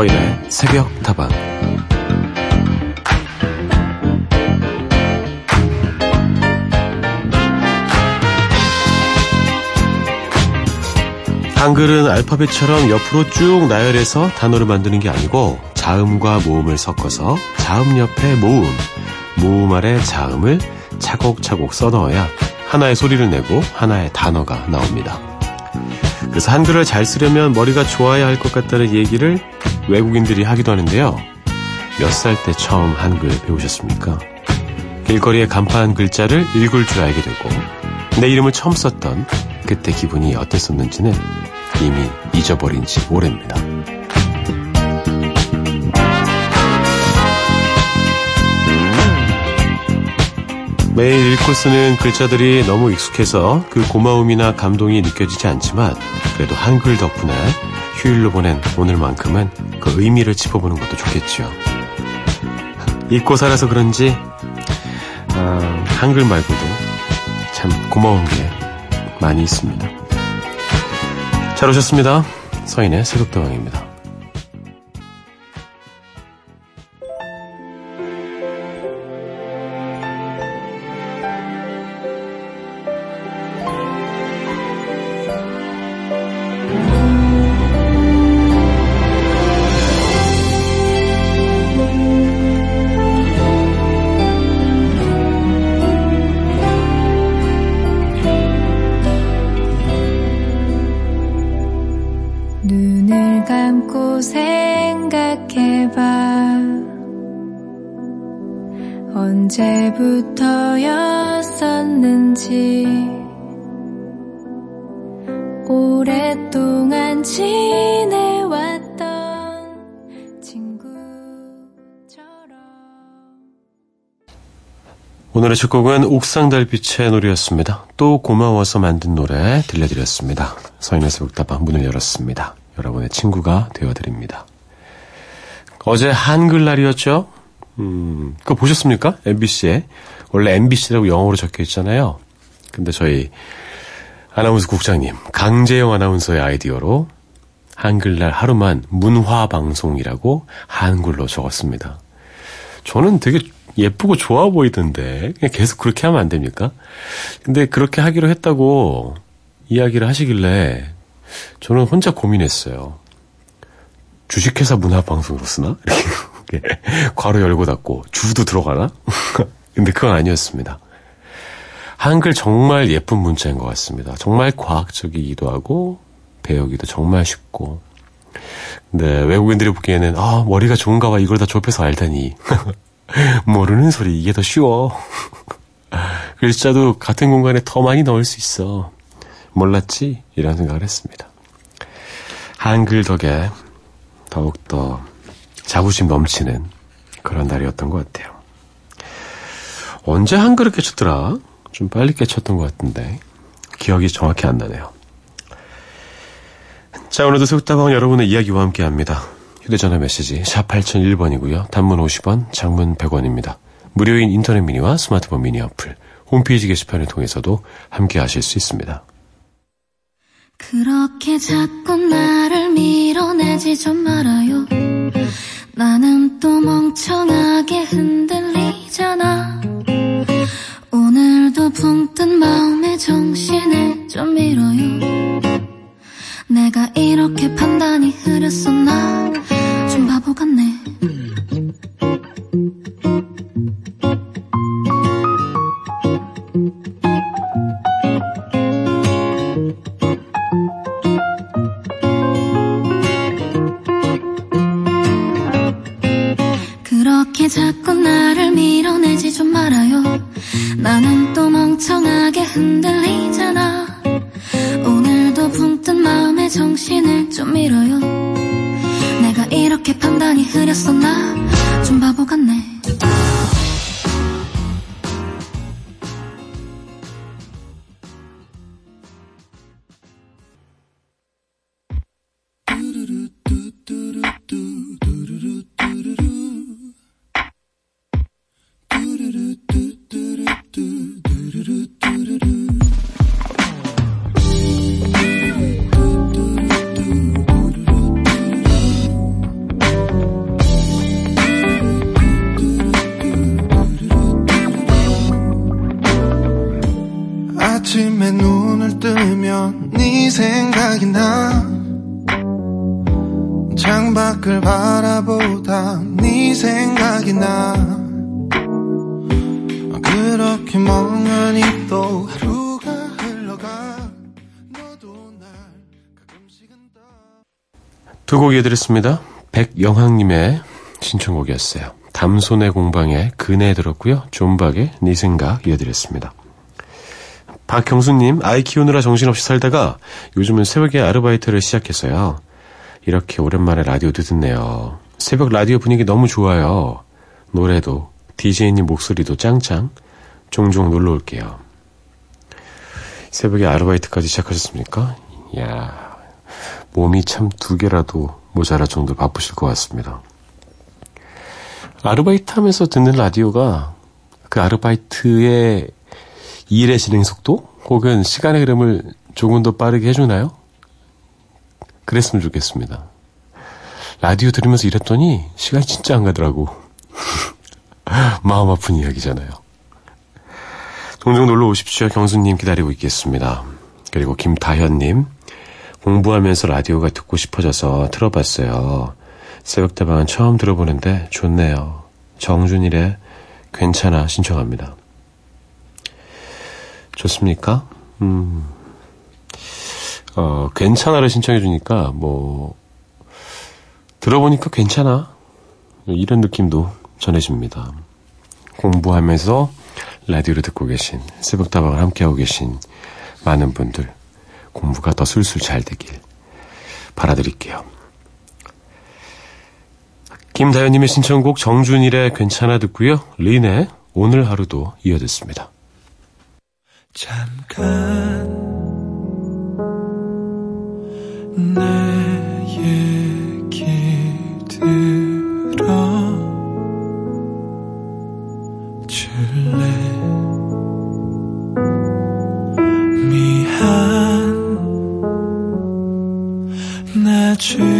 서인의 새벽 다방 한글은 알파벳처럼 옆으로 쭉 나열해서 단어를 만드는 게 아니고 자음과 모음을 섞어서 자음 옆에 모음, 모음 아래 자음을 차곡차곡 써넣어야 하나의 소리를 내고 하나의 단어가 나옵니다. 그래서 한글을 잘 쓰려면 머리가 좋아야 할 것 같다는 얘기를 외국인들이 하기도 하는데요. 몇 살 때 처음 한글 배우셨습니까? 길거리의 간판 글자를 읽을 줄 알게 되고 내 이름을 처음 썼던 그때 기분이 어땠었는지는 이미 잊어버린 지 오래입니다. 매일 읽고 쓰는 글자들이 너무 익숙해서 그 고마움이나 감동이 느껴지지 않지만 그래도 한글 덕분에 휴일로 보낸 오늘만큼은 그 의미를 짚어보는 것도 좋겠죠. 잊고 살아서 그런지 어, 한글 말고도 참 고마운 게 많이 있습니다. 잘 오셨습니다. 서인의 새벽도왕입니다. 첫 곡은 옥상 달빛의 노래였습니다. 또 고마워서 만든 노래 들려드렸습니다. 서인의 새벽다방 문을 열었습니다. 여러분의 친구가 되어드립니다. 어제 한글날이었죠? 음, 그거 보셨습니까? MBC에. 원래 MBC라고 영어로 적혀 있잖아요. 근데 저희 아나운서 국장님, 강재영 아나운서의 아이디어로 한글날 하루만 문화방송이라고 한글로 적었습니다. 저는 되게 예쁘고 좋아 보이던데, 계속 그렇게 하면 안 됩니까? 근데 그렇게 하기로 했다고 이야기를 하시길래 저는 혼자 고민했어요. 주식회사 문화방송으로 쓰나? 이렇게 괄호 열고 닫고 주도 들어가나? 근데 그건 아니었습니다. 한글 정말 예쁜 문자인 것 같습니다. 정말 과학적이기도 하고 배우기도 정말 쉽고. 근데 외국인들이 보기에는 아 머리가 좋은가 봐 이걸 다 좁혀서 알다니. 모르는 소리 이게 더 쉬워. 글자도 같은 공간에 더 많이 넣을 수 있어. 몰랐지? 이런 생각을 했습니다. 한글 덕에 더욱더 자부심 넘치는 그런 날이었던 것 같아요. 언제 한글을 깨쳤더라? 좀 빨리 깨쳤던 것 같은데 기억이 정확히 안 나네요. 자 오늘도 새우다방 여러분의 이야기와 함께합니다. 휴대전화 메시지 샵 8001번이고요. 단문 50원, 장문 100원입니다. 무료인 인터넷 미니와 스마트폰 미니 어플, 홈페이지 게시판을 통해서도 함께 하실 수 있습니다. 그렇게 자꾸 나를 밀어내지 좀 말아요. 나는 또 멍청하게 흔들리잖아. 오늘도 붕뜬 마음에 정신을 좀 잃어요. 눈을 뜨면 네 생각이 나 창밖을 바라보다 네 생각이 나 그렇게 멍하니 또 하루가 흘러가 너도 날 가끔씩은 두곡 이어드렸습니다. 백영학님의 신청곡이었어요. 담손의 공방에 그네 들었고요. 존박의 네 생각 이어드렸습니다. 박경수님, 아이 키우느라 정신없이 살다가 요즘은 새벽에 아르바이트를 시작했어요. 이렇게 오랜만에 라디오도 듣네요. 새벽 라디오 분위기 너무 좋아요. 노래도, DJ님 목소리도 짱짱. 종종 놀러 올게요. 새벽에 아르바이트까지 시작하셨습니까? 이야, 몸이 참 두 개라도 모자랄 정도 바쁘실 것 같습니다. 아르바이트 하면서 듣는 라디오가 그 아르바이트의 일의 진행 속도 혹은 시간의 흐름을 조금 더 빠르게 해주나요? 그랬으면 좋겠습니다. 라디오 들으면서 일했더니 시간이 진짜 안 가더라고. 마음 아픈 이야기잖아요. 종종 놀러 오십시오. 경수님 기다리고 있겠습니다. 그리고 김다현님. 공부하면서 라디오가 듣고 싶어져서 틀어봤어요. 새벽다방은 처음 들어보는데 좋네요. 정준일의 괜찮아 신청합니다. 좋습니까? 음, 어, 괜찮아를 신청해 주니까, 뭐, 들어보니까 괜찮아. 이런 느낌도 전해집니다. 공부하면서 라디오를 듣고 계신, 새벽다방을 함께하고 계신 많은 분들, 공부가 더 술술 잘 되길 바라드릴게요. 김다현님의 신청곡 정준일의 괜찮아 듣고요. 린의 오늘 하루도 이어듣습니다. 잠깐 내 얘기 들어 줄래? 미안. 나지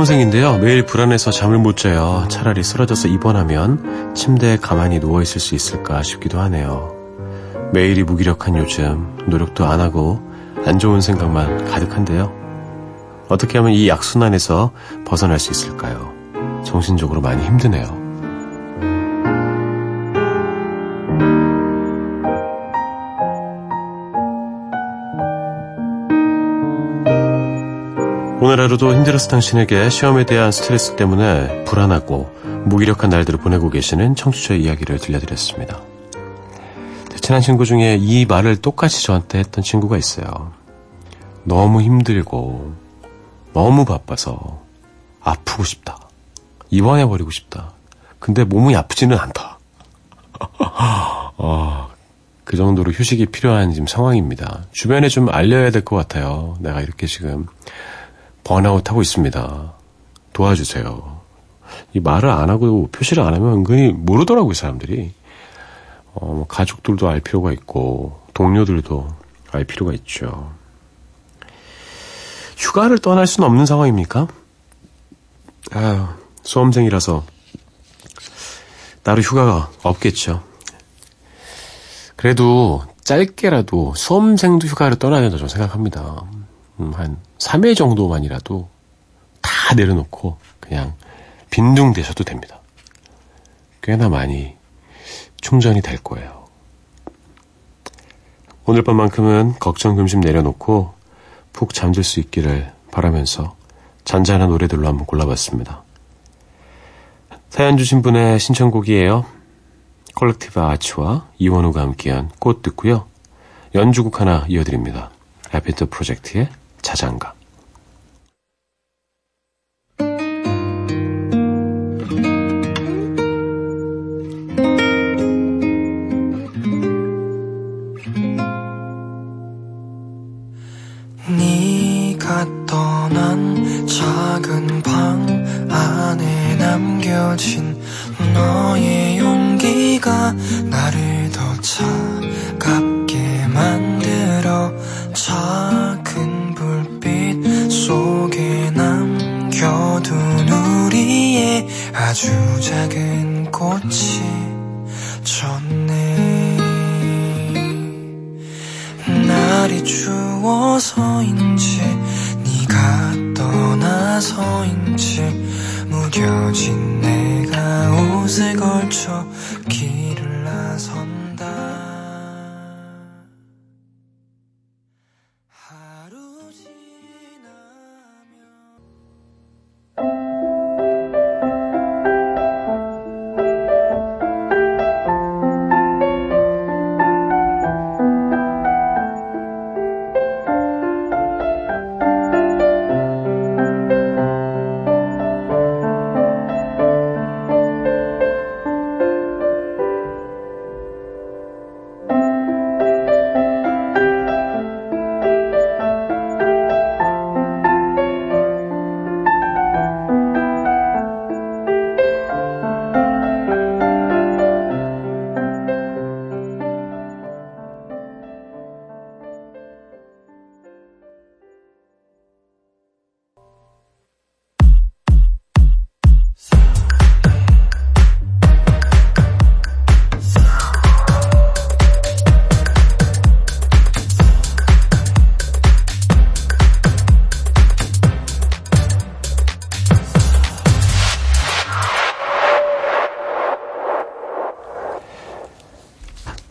수험생인데요. 매일 불안해서 잠을 못 자요. 차라리 쓰러져서 입원하면 침대에 가만히 누워있을 수 있을까 싶기도 하네요. 매일이 무기력한 요즘 노력도 안 하고 안 좋은 생각만 가득한데요. 어떻게 하면 이 약순환에서 벗어날 수 있을까요? 정신적으로 많이 힘드네요. 오늘 하루도 힘들어서 당신에게 시험에 대한 스트레스 때문에 불안하고 무기력한 날들을 보내고 계시는 청취자의 이야기를 들려드렸습니다. 친한 친구 중에 이 말을 똑같이 저한테 했던 친구가 있어요. 너무 힘들고 너무 바빠서 아프고 싶다. 입원해버리고 싶다. 근데 몸이 아프지는 않다. 어, 그 정도로 휴식이 필요한 지금 상황입니다. 주변에 좀 알려야 될 것 같아요. 내가 이렇게 지금 번아웃 하고 있습니다. 도와주세요. 이 말을 안 하고 표시를 안 하면 은근히 모르더라고요, 사람들이. 어, 뭐 가족들도 알 필요가 있고, 동료들도 알 필요가 있죠. 휴가를 떠날 수는 없는 상황입니까? 아유, 수험생이라서 따로 휴가가 없겠죠. 그래도 짧게라도 수험생도 휴가를 떠나야 된다고 생각합니다. 음, 한 3회 정도만이라도 다 내려놓고 그냥 빈둥대셔도 됩니다. 꽤나 많이 충전이 될 거예요. 오늘 밤만큼은 걱정 금심 내려놓고 푹 잠들 수 있기를 바라면서 잔잔한 노래들로 한번 골라봤습니다. 사연 주신 분의 신청곡이에요. 콜렉티브 아츠와 이원우가 함께한 꽃 듣고요. 연주곡 하나 이어드립니다. 해피트 프로젝트의 자장가.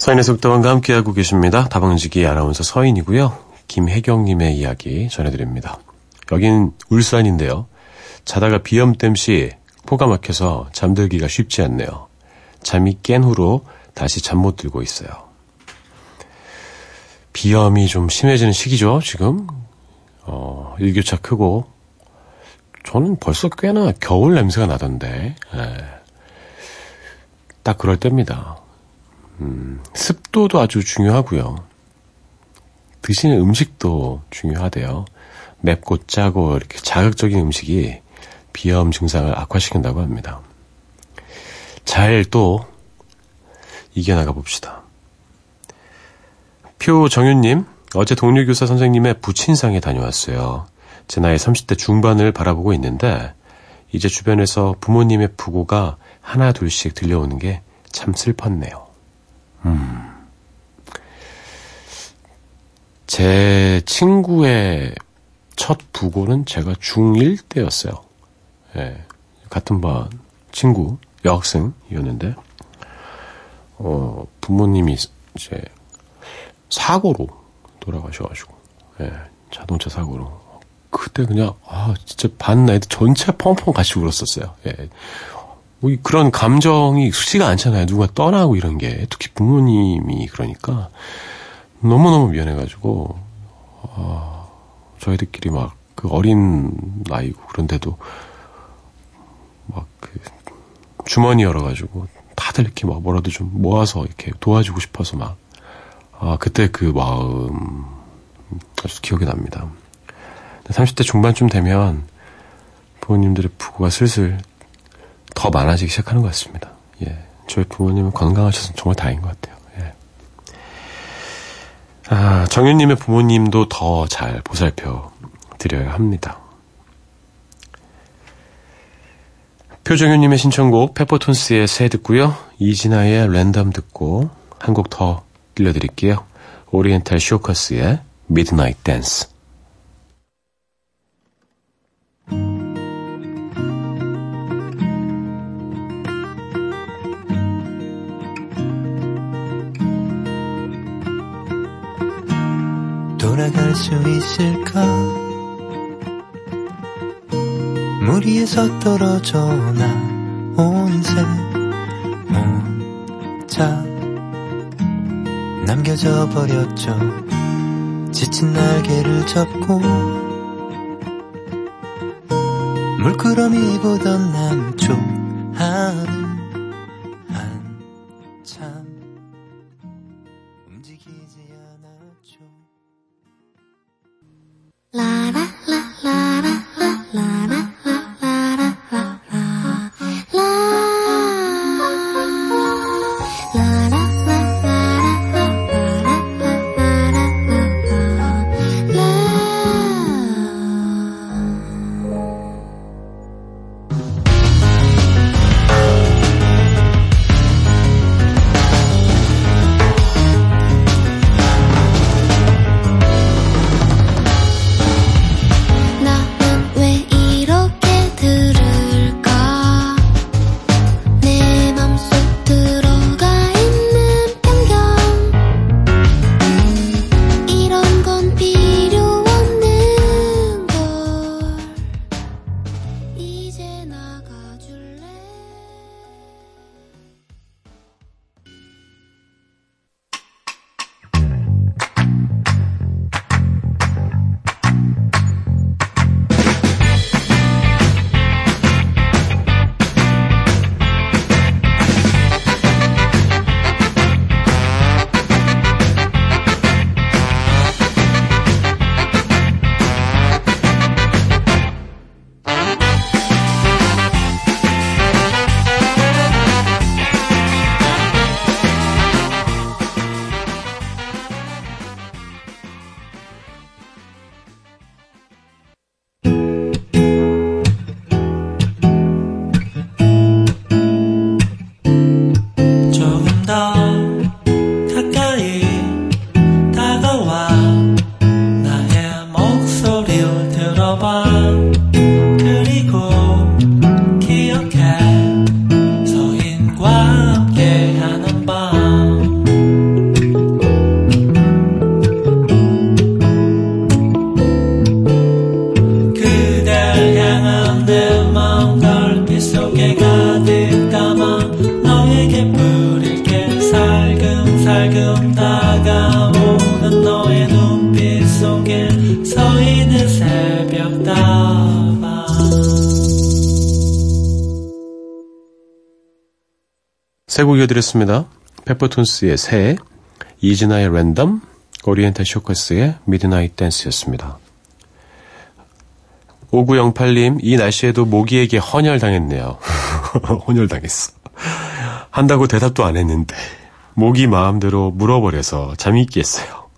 서인의 속담원과 함께하고 계십니다. 다방지기 아나운서 서인이고요. 김혜경님의 이야기 전해드립니다. 여긴 울산인데요. 자다가 비염 땜시 코가 막혀서 잠들기가 쉽지 않네요. 잠이 깬 후로 다시 잠 못 들고 있어요. 비염이 좀 심해지는 시기죠, 지금. 어, 일교차 크고. 저는 벌써 꽤나 겨울 냄새가 나던데. 예. 딱 그럴 때입니다. 음, 습도도 아주 중요하고요. 드시는 음식도 중요하대요. 맵고 짜고 이렇게 자극적인 음식이 비염 증상을 악화시킨다고 합니다. 잘 또 이겨나가 봅시다. 표정윤님, 어제 동료 교사 선생님의 부친상에 다녀왔어요. 제 나이 30대 중반을 바라보고 있는데, 이제 주변에서 부모님의 부고가 하나 둘씩 들려오는 게 참 슬펐네요. 음. 제 친구의 첫 부고는 제가 중1 때였어요. 예, 같은 반 친구, 여학생이었는데, 어, 부모님이 이제 사고로 돌아가셔가지고, 예, 자동차 사고로. 그때 그냥, 아, 진짜 반 나이도 전체 펑펑 같이 울었었어요. 예. 뭐 그런 감정이 익숙지가 않잖아요. 누가 떠나고 이런 게. 특히 부모님이 그러니까. 너무 너무 미안해가지고, 아, 저희들끼리 막, 그 어린 나이고, 그런데도, 막, 그, 주머니 열어가지고, 다들 이렇게 막 뭐라도 좀 모아서 이렇게 도와주고 싶어서 막, 아, 그때 그 마음, 아주 기억이 납니다. 30대 중반쯤 되면, 부모님들의 부고가 슬슬 더 많아지기 시작하는 것 같습니다. 예. 저희 부모님은 건강하셔서 정말 다행인 것 같아요. 예. 아, 정윤님의 부모님도 더 잘 보살펴 드려야 합니다. 표정윤님의 신청곡 페퍼톤스의 새 듣고요. 이진아의 랜덤 듣고 한 곡 더 들려드릴게요. 오리엔탈 쇼커스의 Midnight Dance. 돌아갈 수 있을까? 물 위에서 떨어져 나 온새 혼자 남겨져 버렸죠. 지친 날개를 접고 물끄러미 보던 남쪽 하늘 한참 움직이지 않았죠 세곡 이어드렸습니다. 페퍼톤스의 새, 이즈나의 랜덤, 오리엔탈 쇼커스의 Midnight Dance였습니다. 5908님, 이 날씨에도 모기에게 헌혈당했네요. 헌혈당했어. 한다고 대답도 안 했는데, 모기 마음대로 물어버려서 잠이 깼어요.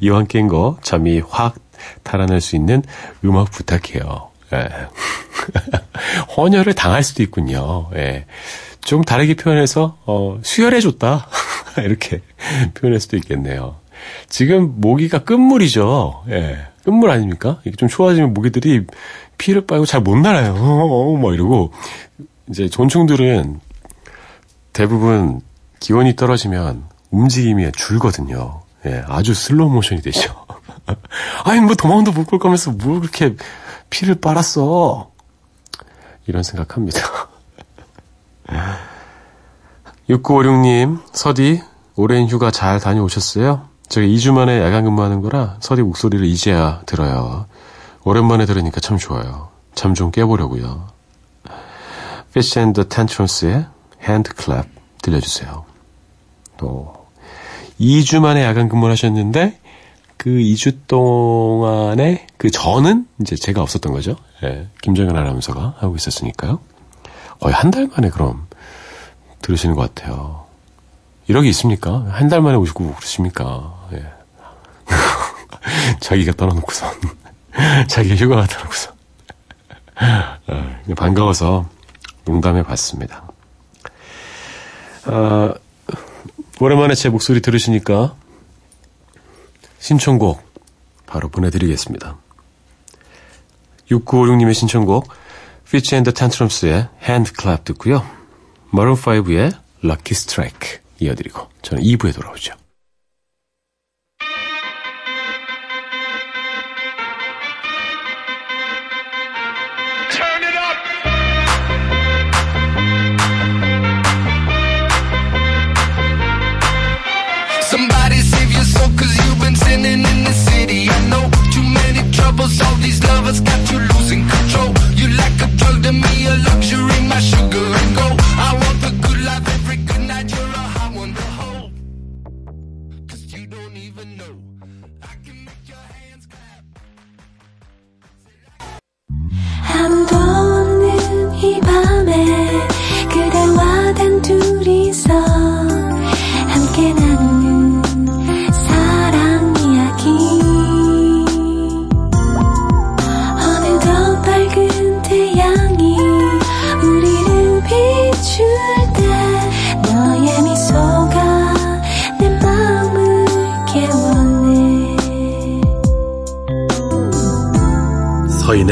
이왕 깬 거 잠이 확 달아날 수 있는 음악 부탁해요. 예. 헌혈을 당할 수도 있군요. 예. 좀 다르게 표현해서 어, 수혈해줬다 이렇게 표현할 수도 있겠네요. 지금 모기가 끝물이죠. 예, 끝물 아닙니까? 이게 좀 추워지면 모기들이 피를 빨고 잘 못 날아요. 어, 뭐 이러고 이제 곤충들은 대부분 기온이 떨어지면 움직임이 줄거든요. 예, 아주 슬로우 모션이 되죠. 아니 뭐 도망도 못 갈 거면서 뭘 그렇게 피를 빨았어? 이런 생각합니다. 6956님, 서디, 오랜 휴가 잘 다녀오셨어요? 제가 2주 만에 야간 근무하는 거라 서디 목소리를 이제야 들어요. 오랜만에 들으니까 참 좋아요. 잠 좀 깨보려고요. Fish and the Tantrums의 Hand Clap 들려주세요. 또 2주 만에 야간 근무를 하셨는데 그 2주 동안에 그 전은 이제 제가 없었던 거죠. 예, 김정현 아나운서가 하고 있었으니까요. 거의 한 달 만에 그럼 들으시는 것 같아요. 이러기 있습니까? 한 달 만에 오시고 그러십니까? 예. 자기가 떠나놓고선. 자기가 휴가 갔다 놓고선. 어, 반가워서 농담해 봤습니다. 아, 오랜만에 제 목소리 들으시니까 신청곡 바로 보내드리겠습니다. 6956님의 신청곡 And the Tantrums의 Hand Clap 듣고요. Maroon 5의 Lucky Strike 이어드리고 저는 2부에 돌아오죠.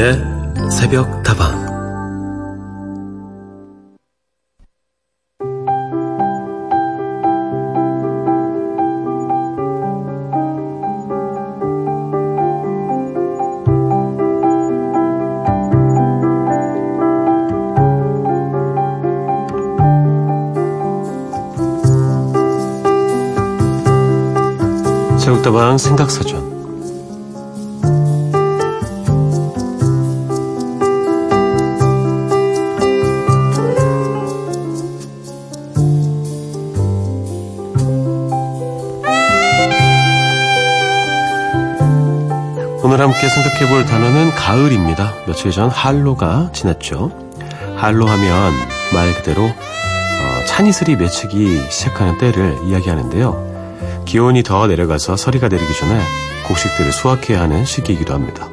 서인의 새벽 다방. 새벽다방 생각사전 생각해 볼 단어는 가을입니다. 며칠 전 한로가 지났죠. 한로 하면 말 그대로 어, 찬이슬이 맺히기 시작하는 때를 이야기하는데요. 기온이 더 내려가서 서리가 내리기 전에 곡식들을 수확해야 하는 시기이기도 합니다.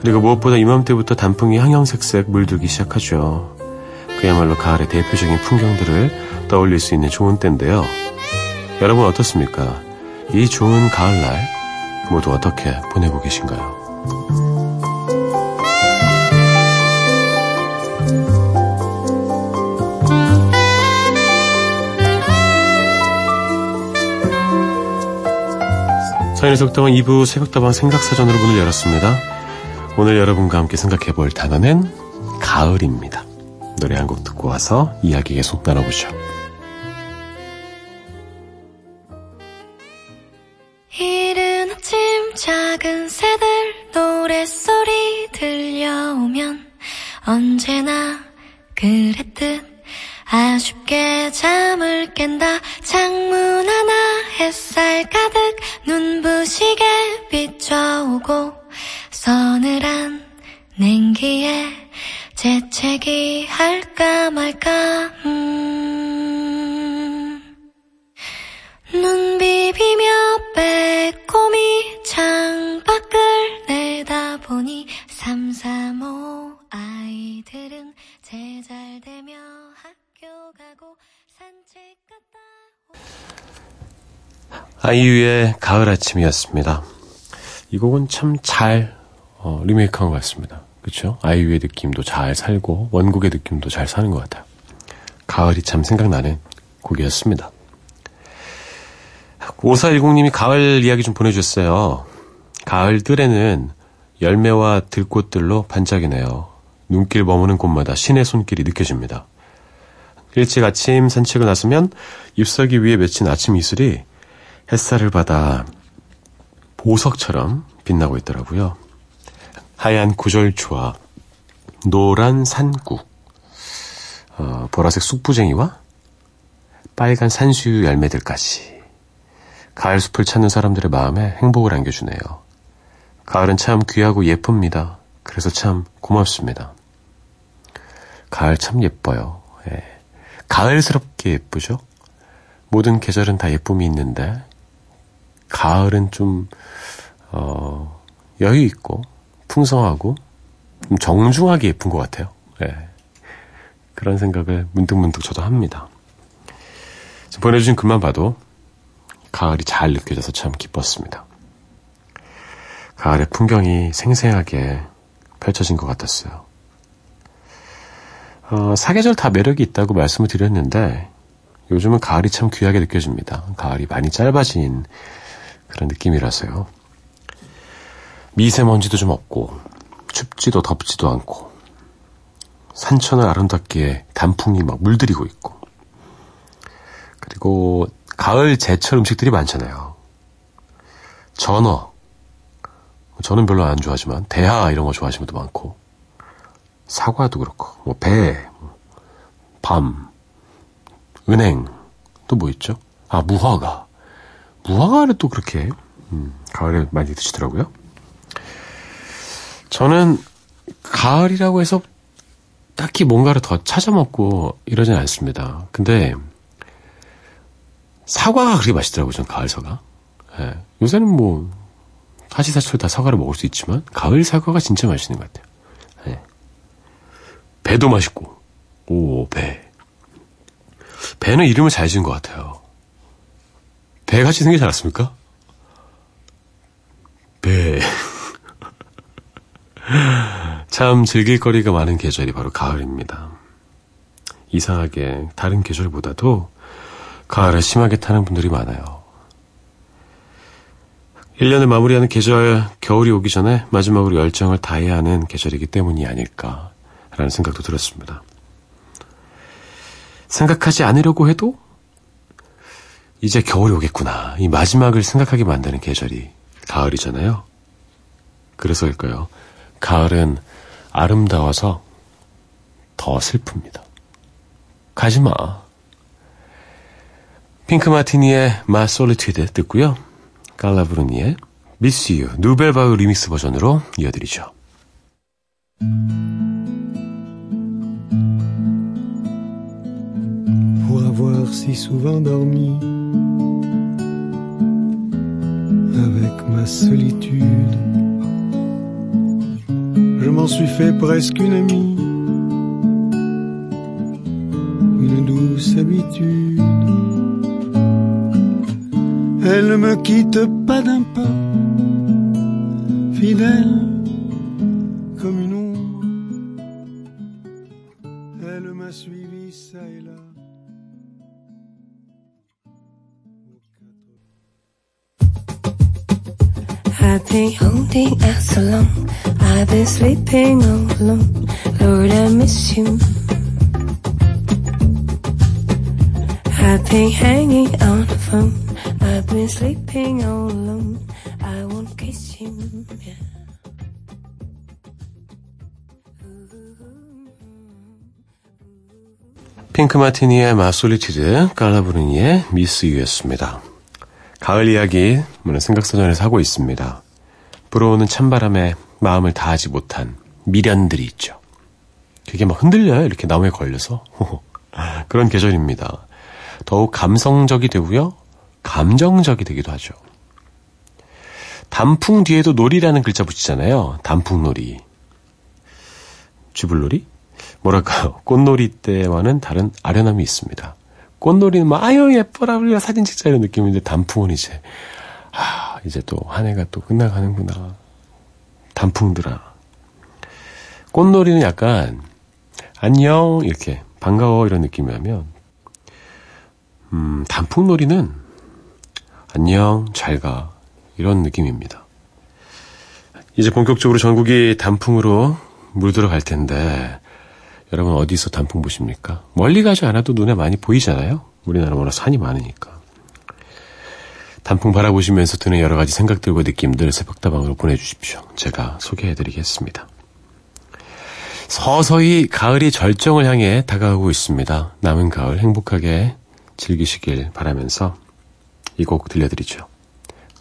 그리고 무엇보다 이맘때부터 단풍이 형형색색 물들기 시작하죠. 그야말로 가을의 대표적인 풍경들을 떠올릴 수 있는 좋은 때인데요. 여러분 어떻습니까? 이 좋은 가을날 모두 어떻게 보내고 계신가요? 서인의 속담은 2부 새벽다방 생각사전으로 문을 열었습니다. 오늘 여러분과 함께 생각해 볼 단어는 가을입니다. 노래 한 곡 듣고 와서 이야기 계속 나눠보죠. 아이유의 가을 아침이었습니다. 이 곡은 참잘 어, 리메이크한 것 같습니다. 그렇죠? 아이유의 느낌도 잘 살고 원곡의 느낌도 잘 사는 것 같아요. 가을이 참 생각나는 곡이었습니다. 5410님이 가을 이야기 좀 보내주셨어요. 가을 뜰에는 열매와 들꽃들로 반짝이네요. 눈길 머무는 곳마다 신의 손길이 느껴집니다. 일찍 아침 산책을 나서면 잎사귀 위에 맺힌 아침 이슬이 햇살을 받아 보석처럼 빛나고 있더라고요. 하얀 구절초와 노란 산국, 어, 보라색 쑥부쟁이와 빨간 산수유 열매들까지 가을 숲을 찾는 사람들의 마음에 행복을 안겨주네요. 가을은 참 귀하고 예쁩니다. 그래서 참 고맙습니다. 가을 참 예뻐요. 예. 가을스럽게 예쁘죠? 모든 계절은 다 예쁨이 있는데 가을은 좀 어, 여유 있고 풍성하고 좀 정중하게 예쁜 것 같아요. 예. 그런 생각을 문득문득 저도 합니다. 보내주신 글만 봐도 가을이 잘 느껴져서 참 기뻤습니다. 가을의 풍경이 생생하게 펼쳐진 것 같았어요. 어, 사계절 다 매력이 있다고 말씀을 드렸는데 요즘은 가을이 참 귀하게 느껴집니다. 가을이 많이 짧아진 그런 느낌이라서요. 미세먼지도 좀 없고 춥지도 덥지도 않고 산천을 아름답게 단풍이 막 물들이고 있고 그리고 가을 제철 음식들이 많잖아요. 전어 저는 별로 안 좋아하지만 대하 이런 거 좋아하시는 분도 많고 사과도 그렇고 뭐 배, 밤, 은행 또 뭐 있죠? 아 무화과 무화과를 또 그렇게 음, 가을에 많이 드시더라고요. 저는 가을이라고 해서 딱히 뭔가를 더 찾아 먹고 이러진 않습니다. 근데 사과가 그렇게 맛있더라고요. 전 가을 사과. 예. 요새는 뭐 사시사철 다 사과를 먹을 수 있지만 가을 사과가 진짜 맛있는 것 같아요. 예. 배도 맛있고 오 배. 배는 이름을 잘 지은 것 같아요. 배같이 생기지 않았습니까? 배. 참 즐길 거리가 많은 계절이 바로 가을입니다. 이상하게 다른 계절보다도 가을을 심하게 타는 분들이 많아요. 1년을 마무리하는 계절, 겨울이 오기 전에 마지막으로 열정을 다해야 하는 계절이기 때문이 아닐까라는 생각도 들었습니다. 생각하지 않으려고 해도 이제 겨울이 오겠구나. 이 마지막을 생각하게 만드는 계절이 가을이잖아요. 그래서일까요? 가을은 아름다워서 더 슬픕니다. 가지 마. 핑크 마티니의 Ma solitude 듣고요. 카를라 브루니의 Miss You Nouvelle Vague remix 버전으로 이어드리죠. Pour avoir si souvent dormi avec ma solitude, je m'en suis fait presque une amie, une douce habitude. Elle ne me quitte pas d'un pas, fidèle I've been holding out so long. I've been sleeping all alone. Lord, I miss you. I've been hanging on the phone. I've been sleeping all alone. I won't kiss you. Yeah. 핑크 마티니의 마솔리티드, 깔라브루니의 미스 유였습니다. 가을 이야기, 오늘 생각사전에서 하고 있습니다. 불어오는 찬바람에 마음을 다하지 못한 미련들이 있죠. 그게 막 흔들려요. 이렇게 나무에 걸려서. 그런 계절입니다. 더욱 감성적이 되고요. 감정적이 되기도 하죠. 단풍 뒤에도 놀이라는 글자 붙이잖아요. 단풍놀이. 쥐불놀이? 뭐랄까요. 꽃놀이 때와는 다른 아련함이 있습니다. 꽃놀이는 막, 아유, 예뻐라, 우리가 사진 찍자 이런 느낌인데, 단풍은 이제, 아, 이제 또 한 해가 또 끝나가는구나. 단풍들아. 꽃놀이는 약간, 안녕, 이렇게, 반가워, 이런 느낌이라면, 음, 단풍놀이는, 안녕, 잘 가, 이런 느낌입니다. 이제 본격적으로 전국이 단풍으로 물들어 갈 텐데, 여러분 어디서 단풍 보십니까? 멀리 가지 않아도 눈에 많이 보이잖아요? 우리나라 워낙 산이 많으니까. 단풍 바라보시면서 드는 여러 가지 생각들과 느낌들 새벽다방으로 보내주십시오. 제가 소개해드리겠습니다. 서서히 가을이 절정을 향해 다가오고 있습니다. 남은 가을 행복하게 즐기시길 바라면서 이 곡 들려드리죠.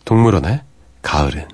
동물원의 가을은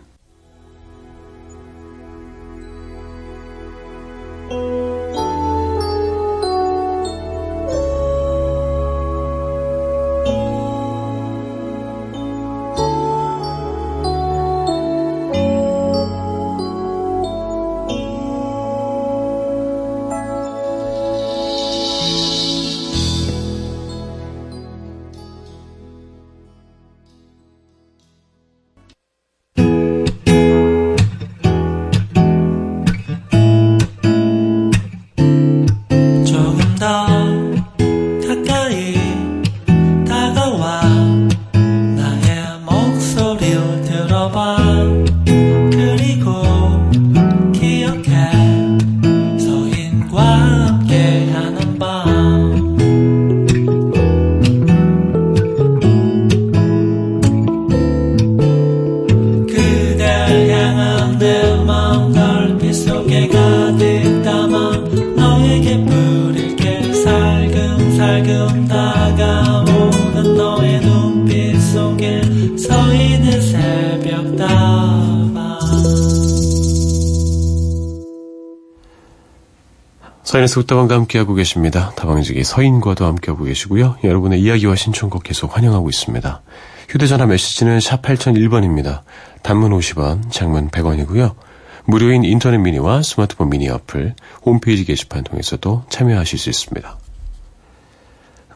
서인에서 웃다방과 함께하고 계십니다. 다방지기 서인과도 함께하고 계시고요. 여러분의 이야기와 신청곡 계속 환영하고 있습니다. 휴대전화 메시지는 샵 8001번입니다. 단문 50원, 장문 100원이고요. 무료인 인터넷 미니와 스마트폰 미니 어플, 홈페이지 게시판 통해서도 참여하실 수 있습니다.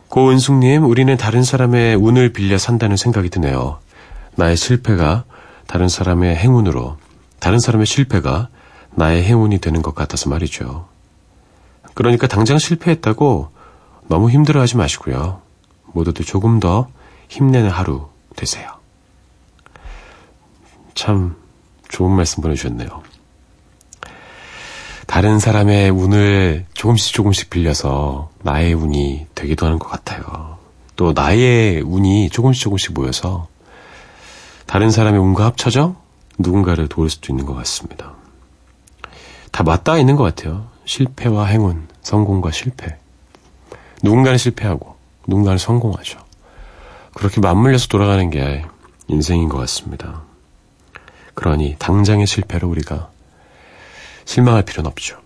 고은숙님, 우리는 다른 사람의 운을 빌려 산다는 생각이 드네요. 나의 실패가 다른 사람의 행운으로, 다른 사람의 실패가 나의 행운이 되는 것 같아서 말이죠. 그러니까 당장 실패했다고 너무 힘들어하지 마시고요. 모두들 조금 더 힘내는 하루 되세요. 참 좋은 말씀 보내주셨네요. 다른 사람의 운을 조금씩 조금씩 빌려서 나의 운이 되기도 하는 것 같아요. 또 나의 운이 조금씩 조금씩 모여서 다른 사람의 운과 합쳐져 누군가를 도울 수도 있는 것 같습니다. 다 맞닿아 있는 것 같아요. 실패와 행운, 성공과 실패. 누군가는 실패하고 누군가는 성공하죠. 그렇게 맞물려서 돌아가는 게 인생인 것 같습니다. 그러니 당장의 실패로 우리가 실망할 필요는 없죠.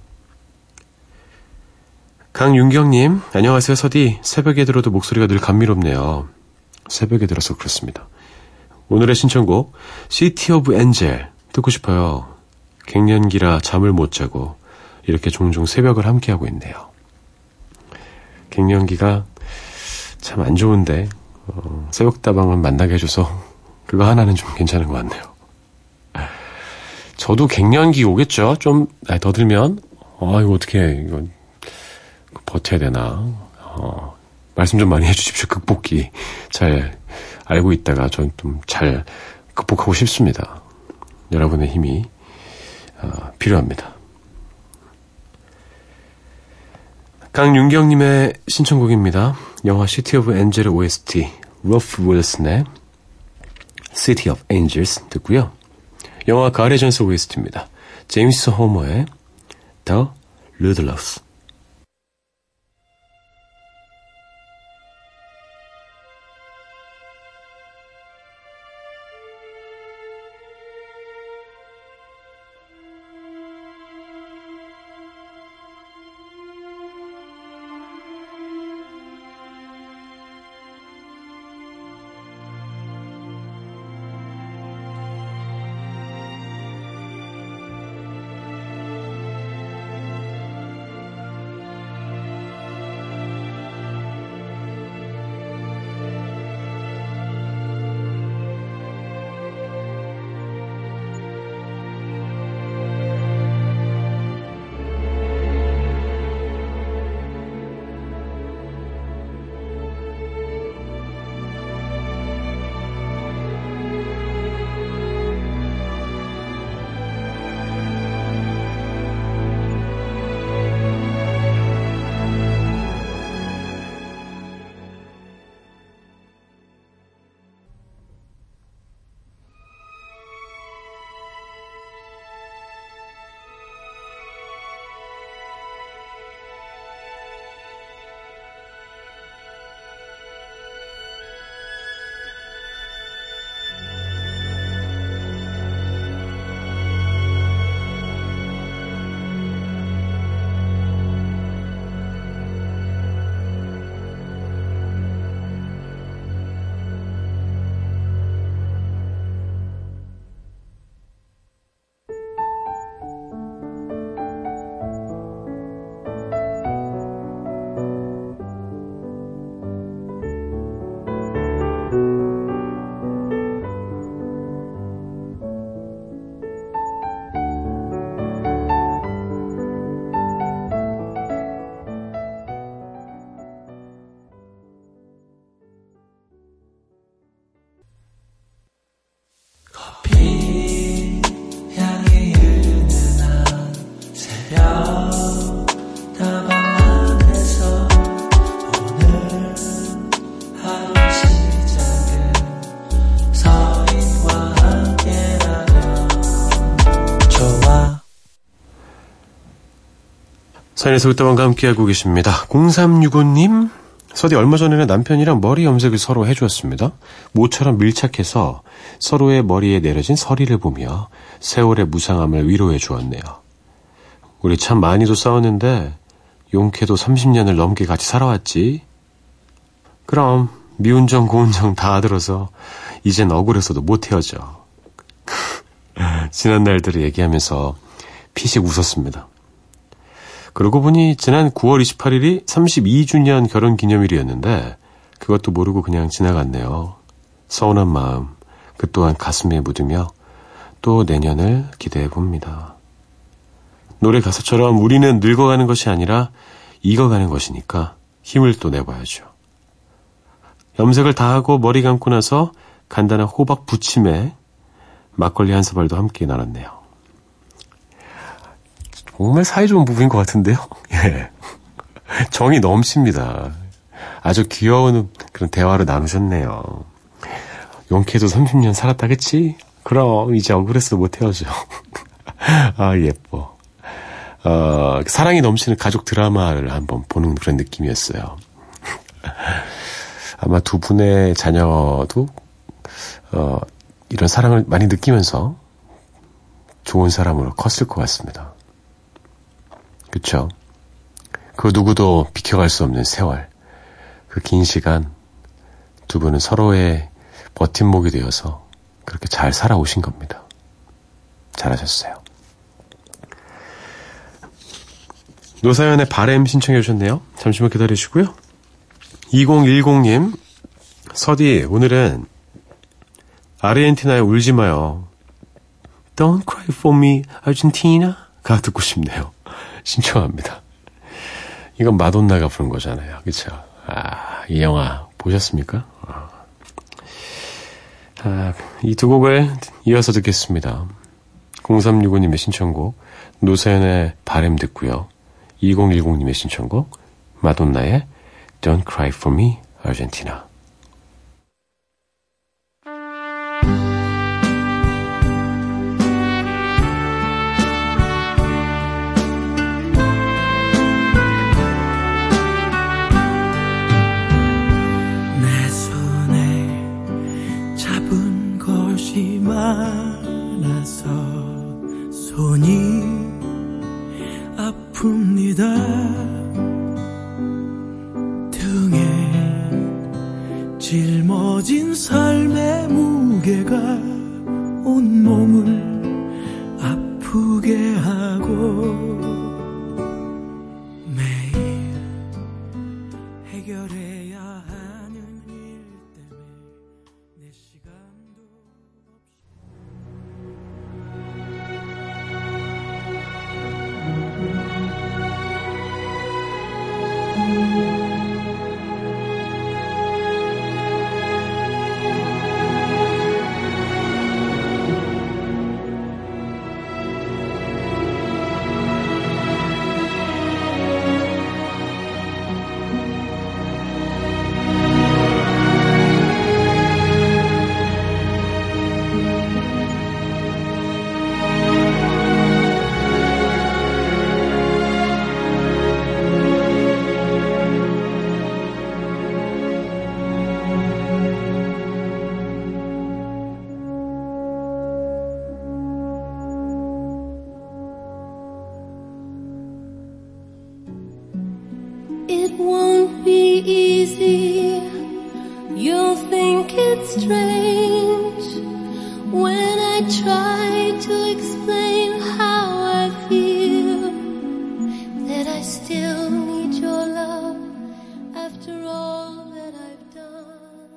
강윤경님, 안녕하세요, 서디. 새벽에 들어도 목소리가 늘 감미롭네요. 새벽에 들어서 그렇습니다. 오늘의 신청곡, City of Angel 듣고 싶어요. 갱년기라 잠을 못 자고 이렇게 종종 새벽을 함께하고 있네요. 갱년기가 참 안 좋은데, 어, 새벽다방을 만나게 해줘서 그거 하나는 좀 괜찮은 것 같네요. 저도 갱년기 오겠죠? 좀, 더 들면, 아, 이거 어떻게, 이거, 버텨야 되나. 어, 말씀 좀 많이 해주십시오. 극복기. 잘 알고 있다가 전 좀 잘 극복하고 싶습니다. 여러분의 힘이, 어, 필요합니다. 강윤경님의 신청곡입니다. 영화 City of Angel의 OST, 러프 윌슨의 City of Angels 듣고요. 영화 가레전스 OST입니다. 제임스 호머의 The Ludlows. 사연에서 그때만과 함께하고 계십니다. 0365님, 서디 얼마 전에는 남편이랑 머리 염색을 서로 해주었습니다. 모처럼 밀착해서 서로의 머리에 내려진 서리를 보며 세월의 무상함을 위로해 주었네요. 우리 참 많이도 싸웠는데 용케도 30년을 넘게 같이 살아왔지. 그럼 미운정 고운정 다 들어서 이젠 억울해서도 못 헤어져. 지난 날들을 얘기하면서 피식 웃었습니다. 그러고 보니 지난 9월 28일이 32주년 결혼 기념일이었는데 그것도 모르고 그냥 지나갔네요. 서운한 마음 그 또한 가슴에 묻으며 또 내년을 기대해 봅니다. 노래 가사처럼 우리는 늙어가는 것이 아니라 익어가는 것이니까 힘을 또 내봐야죠. 염색을 다 하고 머리 감고 나서 간단한 호박 부침에 막걸리 한 사발도 함께 나눴네요. 정말 사이 좋은 부부인 것 같은데요? 예. 정이 넘칩니다. 아주 귀여운 그런 대화를 나누셨네요. 용케도 30년 살았다, 그치? 그럼 이제 억울해서 못 헤어져. 아, 예뻐. 어, 사랑이 넘치는 가족 드라마를 한번 보는 그런 느낌이었어요. 아마 두 분의 자녀도, 어, 이런 사랑을 많이 느끼면서 좋은 사람으로 컸을 것 같습니다. 그쵸? 그 누구도 비켜갈 수 없는 세월. 그 긴 시간 두 분은 서로의 버팀목이 되어서 그렇게 잘 살아오신 겁니다. 잘하셨어요. 노사연의 바램 신청해 주셨네요. 잠시만 기다리시고요. 2010님, 서디, 오늘은 아르헨티나에 울지 마요. Don't cry for me, Argentina. 가 듣고 싶네요. 신청합니다. 이건 마돈나가 부른 거잖아요. 그쵸? 아, 이 영화 보셨습니까? 아, 이 두 곡을 이어서 듣겠습니다. 0365님의 신청곡, 노사연의 바램 듣고요. 2010님의 신청곡, 마돈나의 Don't Cry For Me. 내 많아서 손이 아픕니다. 등에 짊어진 삶의 무게가 You'll think it's strange when I try to explain how I feel. That I still need your love after all that I've done.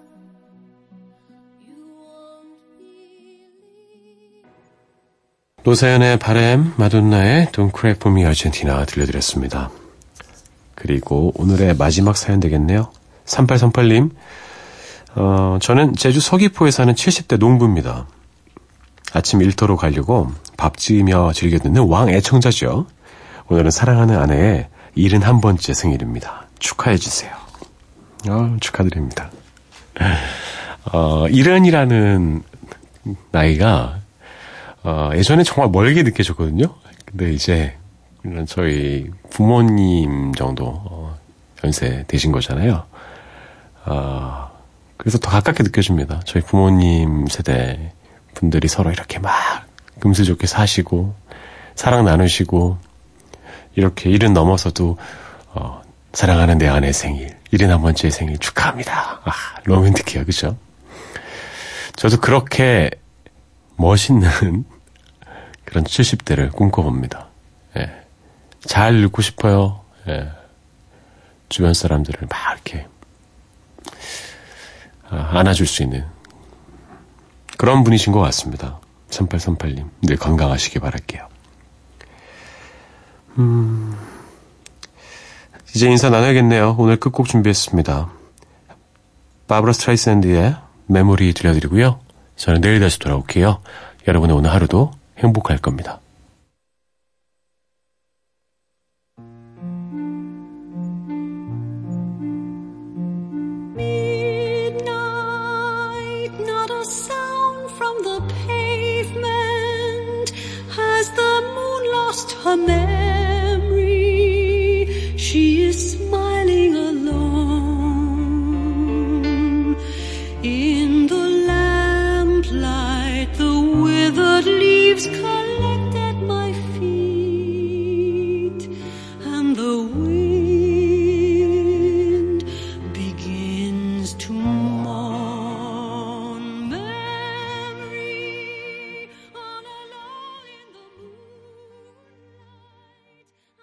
You won't believe. 노사연의 바램, 마돈나의 Don't Cry For Me, Argentina 들려드렸습니다. 그리고 오늘의 마지막 사연 되겠네요. 3838님, 어, 저는 제주 서귀포에 사는 70대 농부입니다. 아침 일터로 가려고 밥 지으며 듣는 왕 애청자죠. 오늘은 사랑하는 아내의 71번째 생일입니다. 축하해주세요. 어, 축하드립니다. 어, 일흔이라는 나이가, 어, 예전에 정말 멀게 느껴졌거든요. 근데 이제, 저희 부모님 정도, 어, 연세 되신 거잖아요. 어, 그래서 더 가깝게 느껴집니다. 저희 부모님 세대 분들이 서로 이렇게 막 금슬 좋게 사시고, 사랑 나누시고, 이렇게 일은 넘어서도, 어, 사랑하는 내 아내 생일, 일흔 한 번째 생일 축하합니다. 아, 로맨틱해요. 그죠? 저도 그렇게 멋있는 그런 70대를 꿈꿔봅니다. 예. 잘 늙고 싶어요. 예. 주변 사람들을 막 이렇게 아, 안아줄 수 있는 그런 분이신 것 같습니다. 3838님. 늘 건강하시길 바랄게요. 이제 인사 나눠야겠네요. 오늘 끝곡 준비했습니다. 바브라 스트라이샌드의 메모리 들려드리고요. 저는 내일 다시 돌아올게요. 여러분의 오늘 하루도 행복할 겁니다. amé.